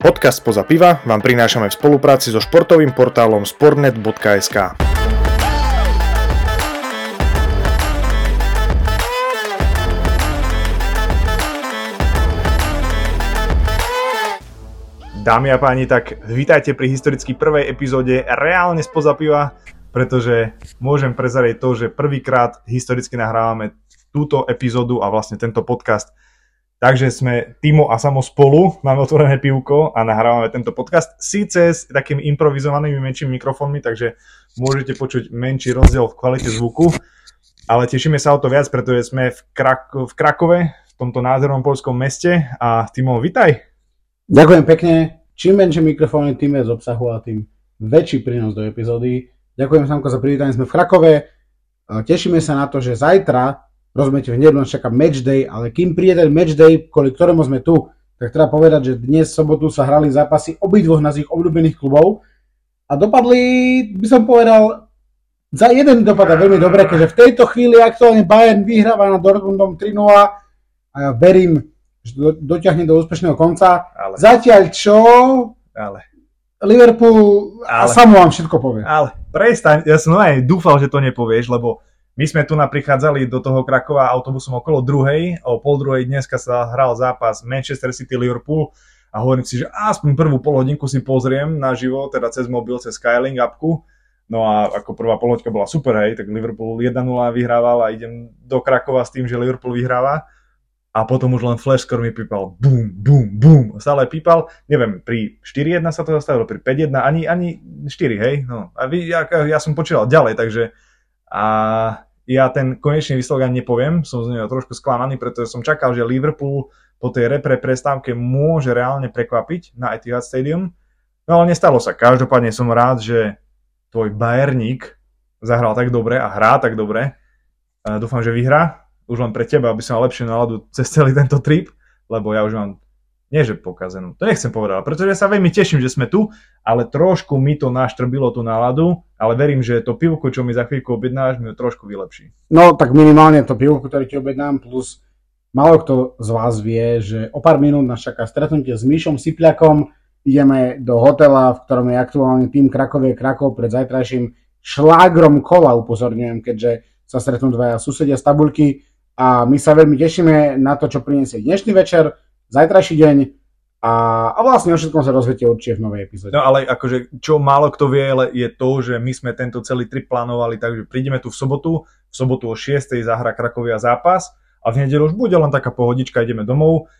Podcast Spoza piva vám prinášame v spolupráci so športovým portálom sportnet.sk. Dámy a páni, tak vítajte pri historicky prvej epizóde reálne spoza piva, pretože môžem prezrieť to, že prvýkrát historicky nahrávame túto epizódu a vlastne tento podcast Takže sme Timo a Samo spolu, máme otvorené pivko a nahrávame tento podcast. Síce s takými improvizovanými menšími mikrofónmi, takže môžete počuť menší rozdiel v kvalite zvuku, ale tešíme sa o to viac, pretože sme v, Krak- v Krakove, v tomto nádhernom polskom meste a Timo, vitaj. Ďakujem pekne. Čím menšie mikrofóny, tým viac obsahu a tým väčší prínos do epizódy. Ďakujem Samko za privítanie, sme v Krakove. Tešíme sa na to, že zajtra Rozumiete, hneď nás čaká match day, ale kým príde ten match day, kvôli ktorému sme tu, tak treba povedať, že dnes sobotu sa hrali zápasy obidvoch našich obľúbených klubov a dopadli, by som povedal, za jeden dopadá veľmi dobre, keďže v tejto chvíli aktuálne Bayern vyhráva na Dortmundom 3-0 a ja verím, že do, dotiahne do úspešného konca. Ale. Zatiaľ čo? Ale. Liverpool ale. a samo vám všetko povie. Ale prestaň, ja som aj dúfal, že to nepovieš, lebo my sme tu naprichádzali do toho Krakova autobusom okolo druhej, o pol druhej dneska sa hral zápas Manchester City Liverpool a hovorím si, že aspoň prvú polhodinku si pozriem na živo, teda cez mobil, cez Skylink appku. No a ako prvá polhoďka bola super, hej, tak Liverpool 1-0 vyhrával a idem do Krakova s tým, že Liverpool vyhráva. A potom už len flash score mi pípal bum, bum, bum. Stále pípal, neviem, pri 4-1 sa to zastavilo, pri 5-1, ani, ani 4, hej. No. A vy, ja, ja som počítal ďalej, takže a ja ten konečný výsledok ani nepoviem, som z neho trošku sklamaný, pretože som čakal, že Liverpool po tej repre prestávke môže reálne prekvapiť na Etihad Stadium. No ale nestalo sa. Každopádne som rád, že tvoj Bayerník zahral tak dobre a hrá tak dobre. Dúfam, že vyhrá. Už len pre teba, aby som mal lepšiu náladu cez celý tento trip, lebo ja už mám nie že pokazenú, to nechcem povedať, pretože ja sa veľmi teším, že sme tu, ale trošku mi to naštrbilo tú náladu, ale verím, že to pivko, čo mi za chvíľku objednáš, mi to trošku vylepší. No tak minimálne to pivko, ktoré ti objednám, plus málo kto z vás vie, že o pár minút nás čaká stretnutie s Myšom Sipliakom, ideme do hotela, v ktorom je aktuálne tým Krakovie Krakov. Pred zajtrajším šlágrom kola, upozorňujem, keďže sa stretnú dvaja susedia z tabulky a my sa veľmi tešíme na to, čo priniesie dnešný večer zajtrajší deň a, a vlastne o všetkom sa dozviete určite v novej epizóde. No ale akože, čo málo kto vie, je to, že my sme tento celý trip plánovali, takže prídeme tu v sobotu, v sobotu o 6. zahra Krakovia zápas a v nedelu už bude len taká pohodička, ideme domov.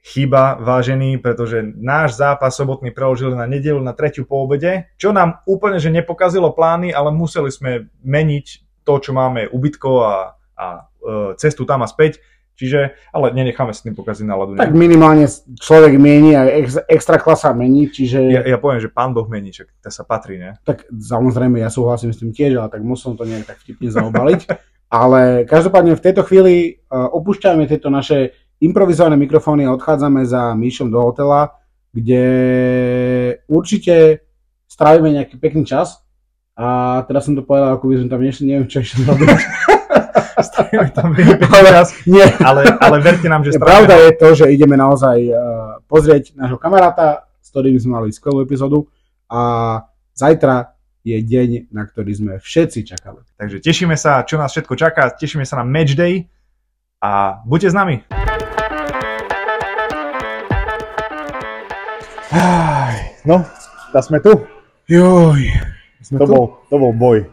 Chyba, vážený, pretože náš zápas sobotný preložili na nedelu na tretiu po obede, čo nám úplne že nepokazilo plány, ale museli sme meniť to, čo máme ubytko a, a e, cestu tam a späť Čiže, ale nenecháme s tým pokaziť náladu. Tak minimálne človek mení a ex, extra klasa mení, čiže... Ja, ja poviem, že pán Boh mení, čak to sa patrí, ne? Tak samozrejme, ja súhlasím s tým tiež, ale tak musím to nejak tak vtipne zaobaliť. ale každopádne v tejto chvíli uh, opúšťame tieto naše improvizované mikrofóny a odchádzame za Míšom do hotela, kde určite strávime nejaký pekný čas. A teraz som to povedal, ako by som tam nešli, neviem, čo ešte zrobiť. Stavíme tam ale, čas, nie. Ale, ale verte nám, že strávime. Pravda je to, že ideme naozaj uh, pozrieť nášho kamaráta, s ktorým sme mali skvelú epizódu a zajtra je deň, na ktorý sme všetci čakali. Takže tešíme sa, čo nás všetko čaká, tešíme sa na match day a buďte s nami. No, tak sme tu. Joj. Sme to, tu? Bol, to bol boj.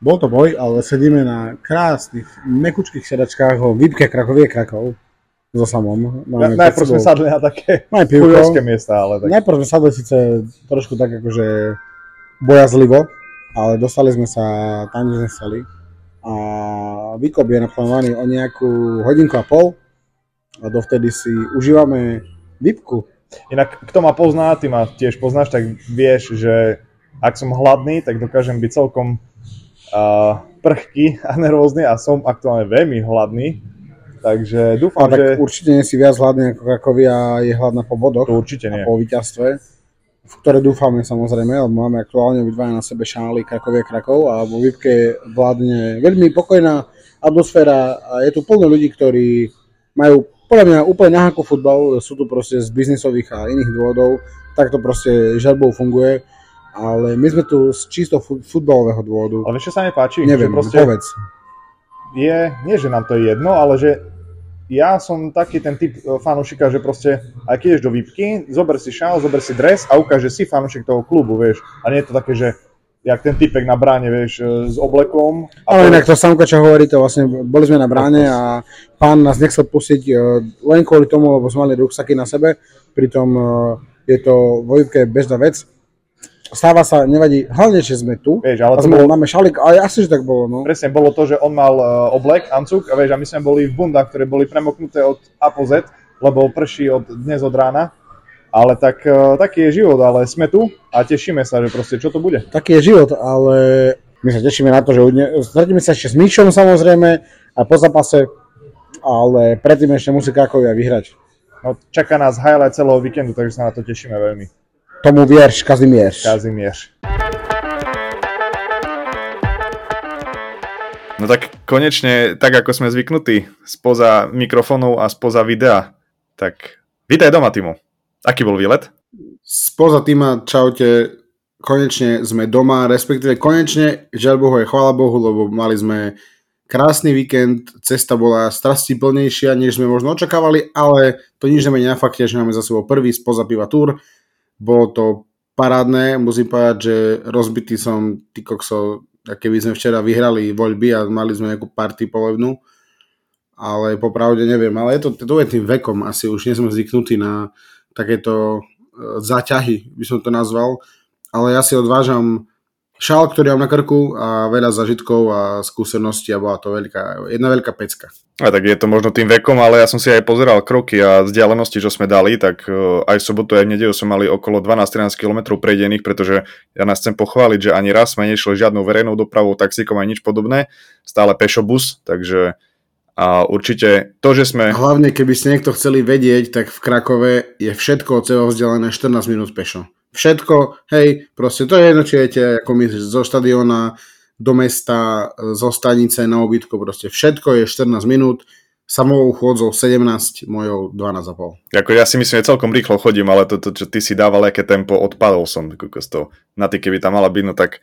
Bol to boj, ale sedíme na krásnych, mekučkých sedačkách o výpke Krakovie Krakov so samom. Máme Na, najprv sme sadli na také chujovské miesta, ale tak... Najprv sme sadli síce trošku tak akože bojazlivo, ale dostali sme sa tam, kde sme chceli. A výkop je naplánovaný o nejakú hodinku a pol a dovtedy si užívame výpku. Inak, kto ma pozná, ty ma tiež poznáš, tak vieš, že ak som hladný, tak dokážem byť celkom uh, prchky a nervózny a som aktuálne veľmi hladný. Takže dúfam, a že... určite nie si viac hladný ako Krakovia je hladná po bodoch. To určite nie. A po víťazstve, v ktoré dúfame samozrejme, lebo máme aktuálne obidvaja na sebe šály Krakovia Krakov a vo výpke vládne veľmi pokojná atmosféra a je tu plno ľudí, ktorí majú podľa mňa úplne na futbal, sú tu proste z biznisových a iných dôvodov, tak to proste žalbou funguje, ale my sme tu z čisto futbalového dôvodu. Ale čo sa mi páči? Neviem, že proste povedz. je, nie že nám to je jedno, ale že ja som taký ten typ e, fanúšika, že proste, aj keď ideš do výpky, zober si šál, zober si dres a ukáže si fanúšik toho klubu, vieš. A nie je to také, že jak ten typek na bráne, vieš, e, s oblekom. A Ale inak to Samko, čo hovorí, to vlastne boli sme na bráne a pán nás nechcel pustiť e, len kvôli tomu, lebo sme mali ruksaky na sebe, pritom je to vo výpke bežná vec. Stáva sa, nevadí, hlavne, že sme tu Vieš, ale a sme, bolo, máme šalik, ale asi, že tak bolo, no. presne bolo to, že on mal uh, oblek, ancuk, a vieš, a my sme boli v bundách, ktoré boli premoknuté od A po Z, lebo prší od dnes od rána. Ale tak, uh, taký je život, ale sme tu a tešíme sa, že proste čo to bude. Taký je život, ale my sa tešíme na to, že stretneme sa ešte s Míšom samozrejme a po zápase, ale predtým ešte musí Krakovia vyhrať. No, čaká nás highlight celého víkendu, takže sa na to tešíme veľmi. Tomu vierš, Kazimierš. Kazimierz. No tak konečne, tak ako sme zvyknutí, spoza mikrofónov a spoza videa. Tak vítaj doma, Timo. Aký bol výlet? Spoza týma, čaute, konečne sme doma, respektíve konečne, žiaľ Bohu je chvála Bohu, lebo mali sme krásny víkend, cesta bola strasti plnejšia, než sme možno očakávali, ale to nič nemení na fakte, že máme za sebou prvý spoza piva tour. Bolo to parádne, musím povedať, že rozbitý som, ty kokso, keby sme včera vyhrali voľby a mali sme nejakú party polevnú, ale popravde neviem, ale je to, to je tým vekom, asi už nie sme zvyknutí na takéto e, zaťahy, by som to nazval, ale ja si odvážam šál, ktorý mám na krku a veľa zažitkov a skúseností a bola to veľká, jedna veľká pecka. A tak je to možno tým vekom, ale ja som si aj pozeral kroky a vzdialenosti, čo sme dali, tak eh, aj v sobotu, aj v nedelu sme mali okolo 12-13 km prejdených, pretože ja nás chcem pochváliť, že ani raz sme nešli žiadnou verejnou dopravou, taxíkom ani nič podobné, stále pešobus, takže a určite to, že sme... Hlavne, keby ste niekto chceli vedieť, tak v Krakove je všetko od seba vzdialené 14 minút pešo. Všetko, hej, proste to je jedno, či idete ako my zo štadiona do mesta, zo stanice na obytko, proste všetko je 14 minút, samou chôdzou 17, mojou 12,5. Ako ja si myslím, že celkom rýchlo chodím, ale to, to čo ty si dával, aké tempo, odpadol som kokos to. Na ty, keby tam mala byť, no tak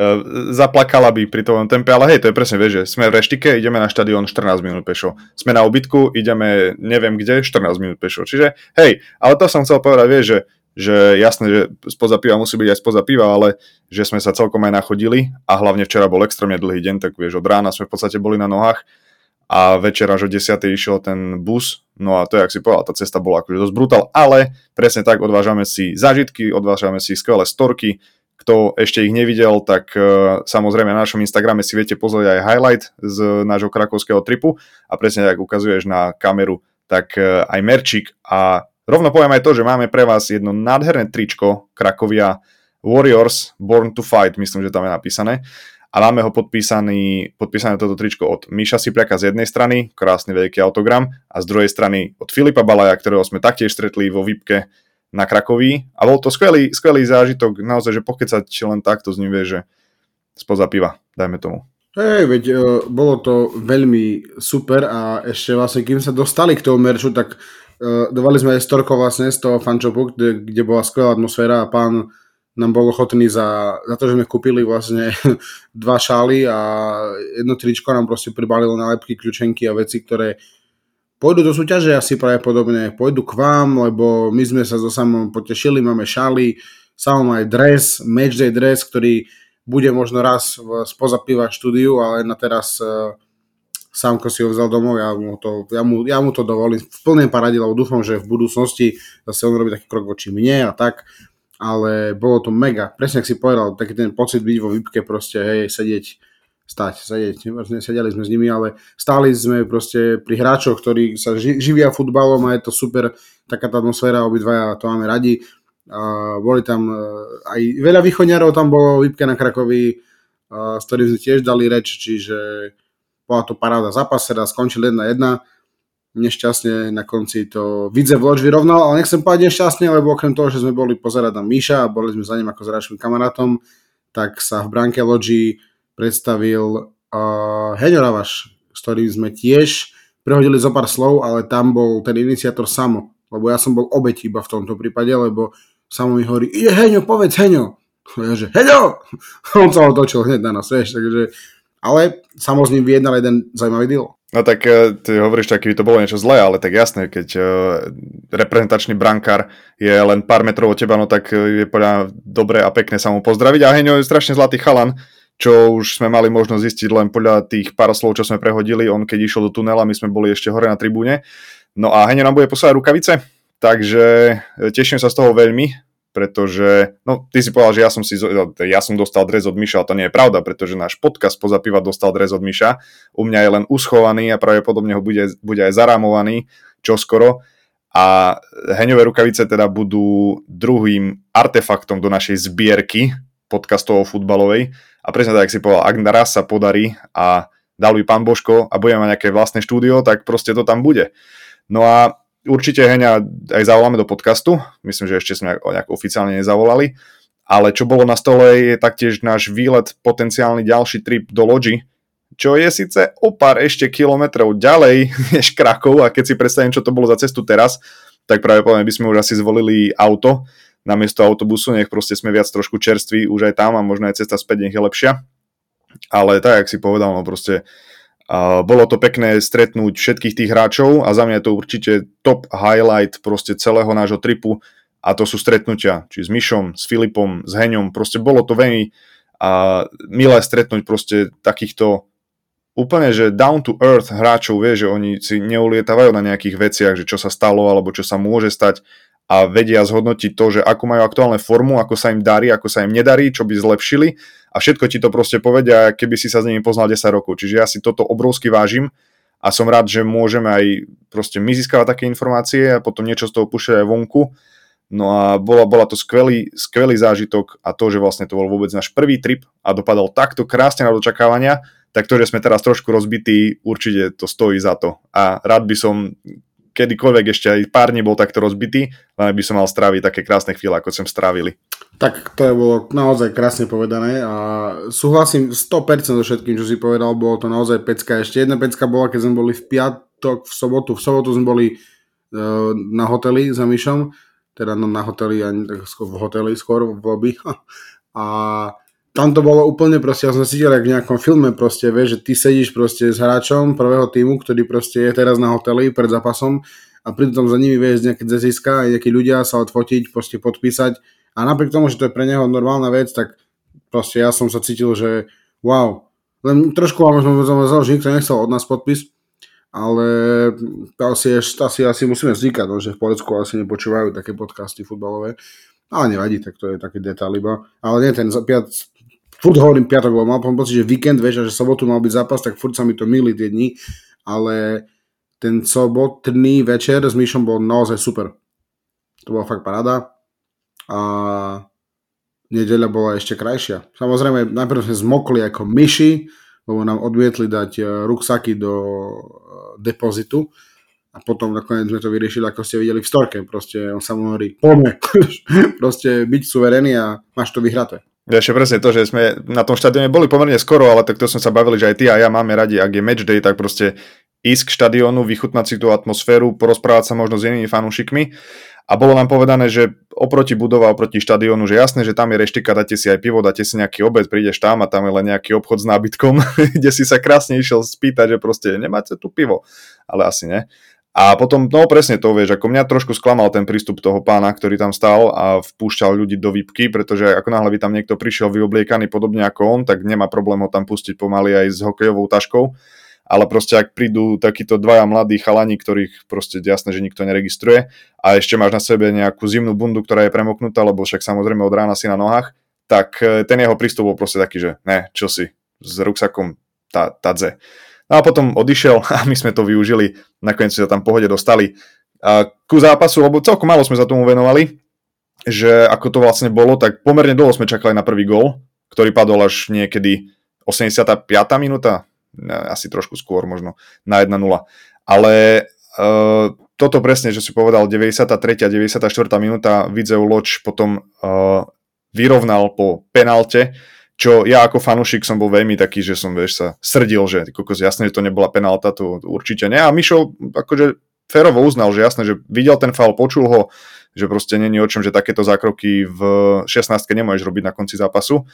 uh, zaplakala by pri tom tempe, ale hej, to je presne, vieš, že sme v reštike, ideme na štadión 14 minút pešo. Sme na obytku, ideme neviem kde, 14 minút pešo. Čiže hej, ale to som chcel povedať, vieš, že, že jasné, že spoza piva musí byť aj spoza piva, ale že sme sa celkom aj nachodili a hlavne včera bol extrémne dlhý deň, tak vieš, od rána sme v podstate boli na nohách a večer až o 10. išiel ten bus, no a to je, ak si povedal, tá cesta bola akože dosť brutál, ale presne tak odvážame si zážitky, odvážame si skvelé storky, kto ešte ich nevidel, tak uh, samozrejme na našom Instagrame si viete pozrieť aj highlight z nášho krakovského tripu a presne tak ukazuješ na kameru, tak uh, aj merčík a rovno poviem aj to, že máme pre vás jedno nádherné tričko Krakovia Warriors Born to Fight, myslím, že tam je napísané a máme ho podpísaný, podpísané toto tričko od Miša Sipliaka z jednej strany, krásny veľký autogram, a z druhej strany od Filipa Balaja, ktorého sme taktiež stretli vo výpke na Krakoví. A bol to skvelý, skvelý zážitok, naozaj, že pokecať len takto s ním vie, že spoza piva, dajme tomu. Hej, veď e, bolo to veľmi super a ešte vlastne, kým sa dostali k tomu merču, tak e, dovali sme aj storko vlastne z toho fanshopu, kde, kde bola skvelá atmosféra a pán nám bol ochotný za, za to, že sme kúpili vlastne dva šály a jedno tričko nám proste pribalilo nálepky, kľúčenky a veci, ktoré pôjdu do súťaže asi pravdepodobne, pôjdu k vám, lebo my sme sa so samom potešili, máme šály, samom aj dres, matchday dres, ktorý bude možno raz spoza piva štúdiu, ale na teraz uh, Sámko si ho vzal domov, ja mu to, ja mu, ja mu to dovolím. V plnej parade, lebo dúfam, že v budúcnosti zase on robí taký krok voči mne a tak, ale bolo to mega, presne ak si povedal, taký ten pocit byť vo výpke proste, hej, sedieť, stať, sedieť, vlastne sedeli sme s nimi, ale stáli sme proste pri hráčoch, ktorí sa ži- živia futbalom a je to super, taká tá atmosféra, obidvaja to máme radi. A boli tam uh, aj veľa východňarov tam bolo, výpke na Krakovi, uh, s ktorým sme tiež dali reč, čiže bola to paráda zápas, teda skončil 1-1, nešťastne na konci to Vidze Vloč vyrovnal, ale nechcem povedať nešťastne, lebo okrem toho, že sme boli pozerať na Míša a boli sme za ním ako s kamarátom, tak sa v bránke Logi predstavil uh, Heňo Ravaš, s ktorým sme tiež prehodili zo pár slov, ale tam bol ten iniciátor Samo, lebo ja som bol obeť iba v tomto prípade, lebo Samo mi hovorí, ide Heňo, povedz Heňo. Ja, že Heňo! On sa otočil hneď na nás, vieš, takže ale Samo ním vyjednal jeden zaujímavý deal. No tak e, ty hovoríš, tak by to bolo niečo zlé, ale tak jasné, keď uh, reprezentačný brankár je len pár metrov od teba, no tak e, je podľa dobre a pekne sa mu pozdraviť. A Heňo je strašne zlatý chalan, čo už sme mali možnosť zistiť len podľa tých pár slov, čo sme prehodili. On keď išiel do tunela, my sme boli ešte hore na tribúne. No a Heňo nám bude poslať rukavice, takže teším sa z toho veľmi pretože, no ty si povedal, že ja som, si, ja som dostal dres od Miša, ale to nie je pravda, pretože náš podcast Poza piva dostal dres od Miša. U mňa je len uschovaný a pravdepodobne ho bude, bude aj zarámovaný čoskoro. A heňové rukavice teda budú druhým artefaktom do našej zbierky podcastov futbalovej. A presne tak, si povedal, ak raz sa podarí a dal by pán Božko a budeme mať nejaké vlastné štúdio, tak proste to tam bude. No a určite Heňa aj zavoláme do podcastu, myslím, že ešte sme nejak oficiálne nezavolali, ale čo bolo na stole je taktiež náš výlet, potenciálny ďalší trip do Logi, čo je síce o pár ešte kilometrov ďalej než Krakov. A keď si predstavím, čo to bolo za cestu teraz, tak práve poviem, by sme už asi zvolili auto namiesto autobusu, nech proste sme viac trošku čerství už aj tam a možno aj cesta späť nech je lepšia. Ale tak, jak si povedal, no proste bolo to pekné stretnúť všetkých tých hráčov a za mňa je to určite top highlight proste celého nášho tripu. A to sú stretnutia, či s Myšom, s Filipom, s Heňom, proste bolo to veľmi milé stretnúť proste takýchto úplne, že down to earth hráčov, vie, že oni si neulietavajú na nejakých veciach, že čo sa stalo alebo čo sa môže stať a vedia zhodnotiť to, že ako majú aktuálne formu, ako sa im darí, ako sa im nedarí, čo by zlepšili a všetko ti to proste povedia, keby si sa s nimi poznal 10 rokov. Čiže ja si toto obrovsky vážim a som rád, že môžeme aj proste my získavať také informácie a potom niečo z toho púšťať aj vonku. No a bola, bola to skvelý, skvelý zážitok a to, že vlastne to bol vôbec náš prvý trip a dopadol takto krásne na dočakávania, tak to, že sme teraz trošku rozbití, určite to stojí za to. A rád by som kedykoľvek ešte aj pár dní bol takto rozbitý, len by som mal stráviť také krásne chvíle, ako sme strávili. Tak to je bolo naozaj krásne povedané a súhlasím 100% so všetkým, čo si povedal, bolo to naozaj pecka. Ešte jedna pecka bola, keď sme boli v piatok, v sobotu. V sobotu sme boli uh, na hoteli za Myšom, teda no, na hoteli, ani tak v hoteli skôr, v lobby. A tam to bolo úplne proste, ja som cítil v nejakom filme proste, vieš, že ty sedíš proste s hráčom prvého týmu, ktorý proste je teraz na hoteli pred zápasom a pritom za nimi vieš nejaké desiska a nejakí ľudia sa odfotiť, proste podpísať. A napriek tomu, že to je pre neho normálna vec, tak proste ja som sa cítil, že wow, len trošku vám som zaujímavé, že nikto nechcel od nás podpis, ale to asi, asi, asi musíme zvykať, no, že v Polecku asi nepočúvajú také podcasty futbalové, ale nevadí, tak to je taký detail iba. Ale nie, ten piat, furt hovorím piatok, lebo mal pocit, že víkend, vieš, a že sobotu mal byť zápas, tak furt sa mi to milí tie dni, ale ten sobotný večer s Myšom bol naozaj super. To bola fakt paráda a nedeľa bola ešte krajšia. Samozrejme, najprv sme zmokli ako myši, lebo nám odmietli dať e, ruksaky do e, depozitu a potom nakoniec sme to vyriešili, ako ste videli v storke. Proste on sa mu hovorí, poďme, proste byť suverený a máš to vyhraté. Ešte presne to, že sme na tom štadióne boli pomerne skoro, ale tak to sme sa bavili, že aj ty a ja máme radi, ak je match day, tak proste ísť k štadiónu, vychutnať si tú atmosféru, porozprávať sa možno s inými fanúšikmi. A bolo nám povedané, že oproti budova, oproti štadiónu, že jasné, že tam je reštika, dáte si aj pivo, dáte si nejaký obed, prídeš tam a tam je len nejaký obchod s nábytkom, kde si sa krásne išiel spýtať, že proste nemáte tu pivo. Ale asi ne. A potom, no presne to, vieš, ako mňa trošku sklamal ten prístup toho pána, ktorý tam stál a vpúšťal ľudí do výpky, pretože ako náhle by tam niekto prišiel vyobliekaný podobne ako on, tak nemá problém ho tam pustiť pomaly aj s hokejovou taškou. Ale proste ak prídu takíto dvaja mladí chalani, ktorých proste jasné, že nikto neregistruje a ešte máš na sebe nejakú zimnú bundu, ktorá je premoknutá, lebo však samozrejme od rána si na nohách, tak e, ten jeho prístup bol proste taký, že ne, čo si, s ruksakom tá, tadze. No a potom odišiel a my sme to využili, nakoniec sa tam pohode dostali. A ku zápasu, lebo celkom málo sme sa tomu venovali, že ako to vlastne bolo, tak pomerne dlho sme čakali na prvý gól, ktorý padol až niekedy 85. minúta, asi trošku skôr možno, na 1-0. Ale uh, toto presne, že si povedal, 93. a 94. minúta Vidzeu Loč potom uh, vyrovnal po penalte, čo ja ako fanúšik som bol veľmi taký, že som, vieš, sa srdil, že kokos, jasné, že to nebola penálta, to určite nie. A Mišo akože férovo uznal, že jasné, že videl ten faul, počul ho, že proste není o čom, že takéto zákroky v 16 nemôžeš robiť na konci zápasu.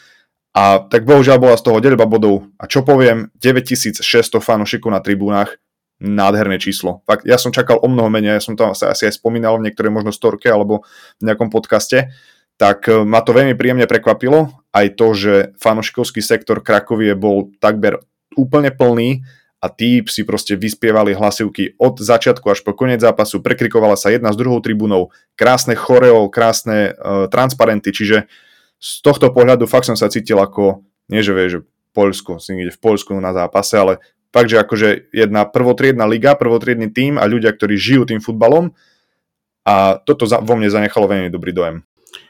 A tak bohužiaľ bola z toho deľba bodov. A čo poviem, 9600 fanúšikov na tribúnach, nádherné číslo. Fakt, ja som čakal o mnoho menej, ja som to asi aj spomínal v niektorej možno storke alebo v nejakom podcaste, tak e, ma to veľmi príjemne prekvapilo. Aj to, že fanošikovský sektor Krakovie bol takmer úplne plný a tí si proste vyspievali hlasivky od začiatku až po koniec zápasu, prekrikovala sa jedna s druhou tribúnou, krásne choreo, krásne uh, transparenty, čiže z tohto pohľadu fakt som sa cítil ako, nie že vieš, že Poľsko, si niekde v Poľsku na zápase, ale fakt, že akože jedna prvotriedna liga, prvotriedný tým a ľudia, ktorí žijú tým futbalom a toto vo mne zanechalo veľmi dobrý dojem.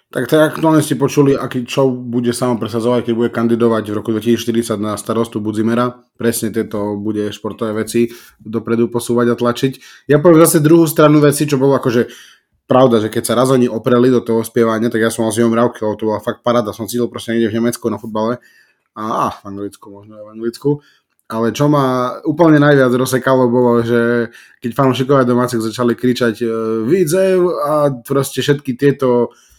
Tak tak aktuálne ste počuli, aký čo bude samo presadzovať, keď bude kandidovať v roku 2040 na starostu Budzimera. Presne tieto bude športové veci dopredu posúvať a tlačiť. Ja poviem zase druhú stranu veci, čo bolo akože pravda, že keď sa raz oni opreli do toho spievania, tak ja som mal s Jom Rauke, to bola fakt parada, som cítil proste niekde v Nemecku na futbale a, a v Anglicku, možno aj v Anglicku. Ale čo ma úplne najviac rozsekalo bolo, že keď fanúšikovia domácich začali kričať e, Vidzev a proste všetky tieto e,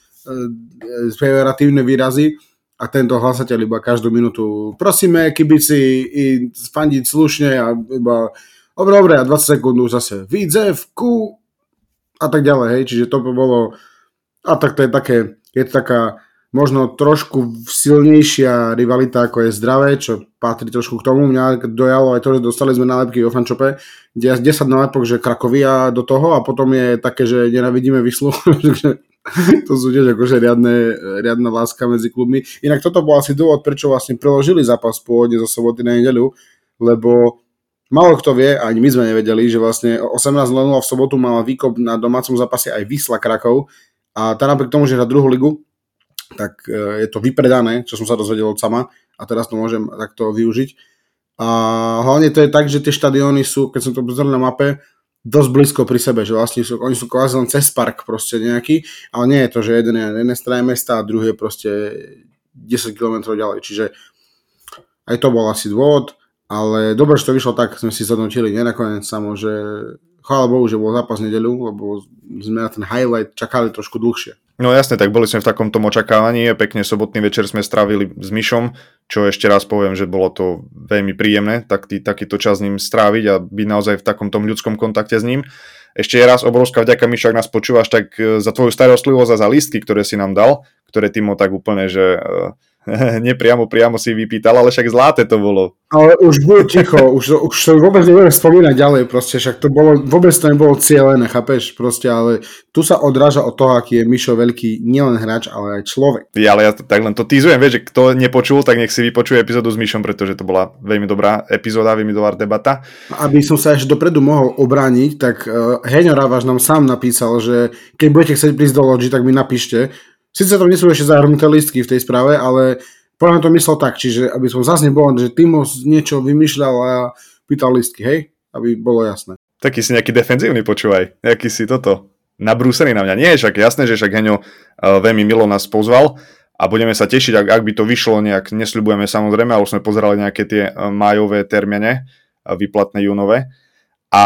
pejoratívne výrazy a tento hlasateľ iba každú minútu prosíme kibici i fandiť slušne a iba dobre, dobre a 20 sekúnd zase Vidzev, ku a tak ďalej, hej, čiže to by bolo a tak to je také, je to taká možno trošku silnejšia rivalita ako je zdravé, čo patrí trošku k tomu. Mňa dojalo aj to, že dostali sme nálepky vo fančope, kde 10 nálepok, že Krakovia do toho a potom je také, že nenavidíme vyslu. to sú tiež akože riadne, riadna láska medzi klubmi. Inak toto bol asi dôvod, prečo vlastne preložili zápas pôvodne zo soboty na nedeľu, lebo Málo kto vie, ani my sme nevedeli, že vlastne 18.00 v sobotu mala výkop na domácom zápase aj Vysla Krakov a tá napriek tomu, že hrá druhú ligu, tak e, je to vypredané, čo som sa dozvedel od sama a teraz to môžem takto využiť. A hlavne to je tak, že tie štadióny sú, keď som to pozrel na mape, dosť blízko pri sebe, že vlastne sú, oni sú kvázi len cez park proste nejaký, ale nie je to, že jeden je na jednej strane mesta a druhý je proste 10 km ďalej, čiže aj to bol asi dôvod. Ale dobre, že to vyšlo tak, sme si zhodnotili nenakoniec samo, že chvála Bohu, že bol zápas nedeľu, lebo sme na ten highlight čakali trošku dlhšie. No jasne, tak boli sme v takomto očakávaní, pekne sobotný večer sme strávili s Myšom, čo ešte raz poviem, že bolo to veľmi príjemné, tak tý, takýto čas s ním stráviť a byť naozaj v takomto ľudskom kontakte s ním. Ešte raz obrovská vďaka Myšo, ak nás počúvaš, tak e, za tvoju starostlivosť a za listky, ktoré si nám dal, ktoré ty mu tak úplne, že e, nepriamo priamo si vypýtal, ale však zlaté to bolo. Ale už bude ticho, už, už sa vôbec nebudem spomínať ďalej, proste, však to bolo, vôbec to nebolo cieľené, chápeš, proste, ale tu sa odráža od toho, aký je Mišo veľký, nielen hráč, ale aj človek. Ja, ale ja tak len to týzujem, vieš, že kto nepočul, tak nech si vypočuje epizódu s Mišom, pretože to bola veľmi dobrá epizóda, veľmi dobrá debata. Aby som sa ešte dopredu mohol obrániť, tak uh, Heňo Ravaš nám sám napísal, že keď budete chcieť prísť do Logi, tak mi napíšte, Sice tam nie sú ešte zahrnuté listky v tej správe, ale podľa to myslel tak, čiže aby som zase nebol, že Timo niečo vymýšľal a pýtal listky, hej? Aby bolo jasné. Taký si nejaký defenzívny, počúvaj. Nejaký si toto nabrúsený na mňa. Nie, však jasné, že však Heňo uh, veľmi milo nás pozval a budeme sa tešiť, ak, ak by to vyšlo nejak, nesľubujeme samozrejme, ale už sme pozerali nejaké tie uh, májové termíne, uh, vyplatné júnové. A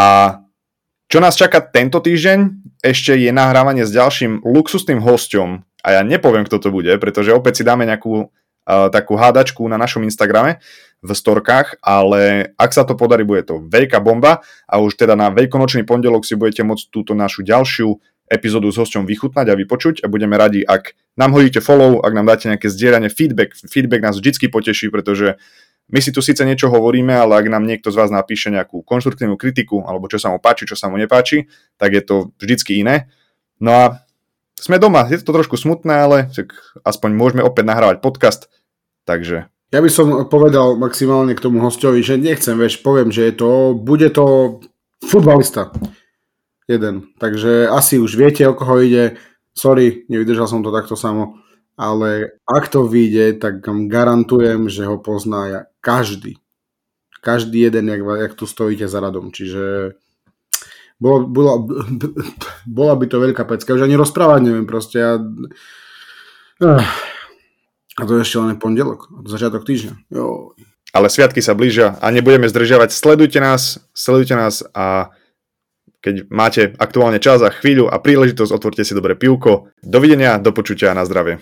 čo nás čaká tento týždeň, ešte je nahrávanie s ďalším luxusným hosťom, a ja nepoviem, kto to bude, pretože opäť si dáme nejakú uh, takú hádačku na našom Instagrame v storkách, ale ak sa to podarí, bude to veľká bomba a už teda na veľkonočný pondelok si budete môcť túto našu ďalšiu epizódu s hosťom vychutnať a vypočuť a budeme radi, ak nám hodíte follow, ak nám dáte nejaké zdieľanie, feedback. Feedback nás vždy poteší, pretože my si tu síce niečo hovoríme, ale ak nám niekto z vás napíše nejakú konštruktívnu kritiku alebo čo sa mu páči, čo sa mu nepáči, tak je to vždycky iné. No a sme doma, je to trošku smutné, ale aspoň môžeme opäť nahrávať podcast, takže... Ja by som povedal maximálne k tomu hostovi, že nechcem, vieš, poviem, že je to, bude to futbalista. Jeden. Takže asi už viete, o koho ide. Sorry, nevydržal som to takto samo. Ale ak to vyjde, tak garantujem, že ho pozná každý. Každý jeden, jak, jak tu stojíte za radom. Čiže bolo, bola, bola by to veľká pecka. Už ani rozprávať neviem proste. Ja... A to ešte len pondelok, začiatok týždňa. Jo. Ale sviatky sa blížia a nebudeme zdržiavať. Sledujte nás, sledujte nás a keď máte aktuálne čas a chvíľu a príležitosť, otvorte si dobre pivko. Dovidenia, do počutia a na zdravie.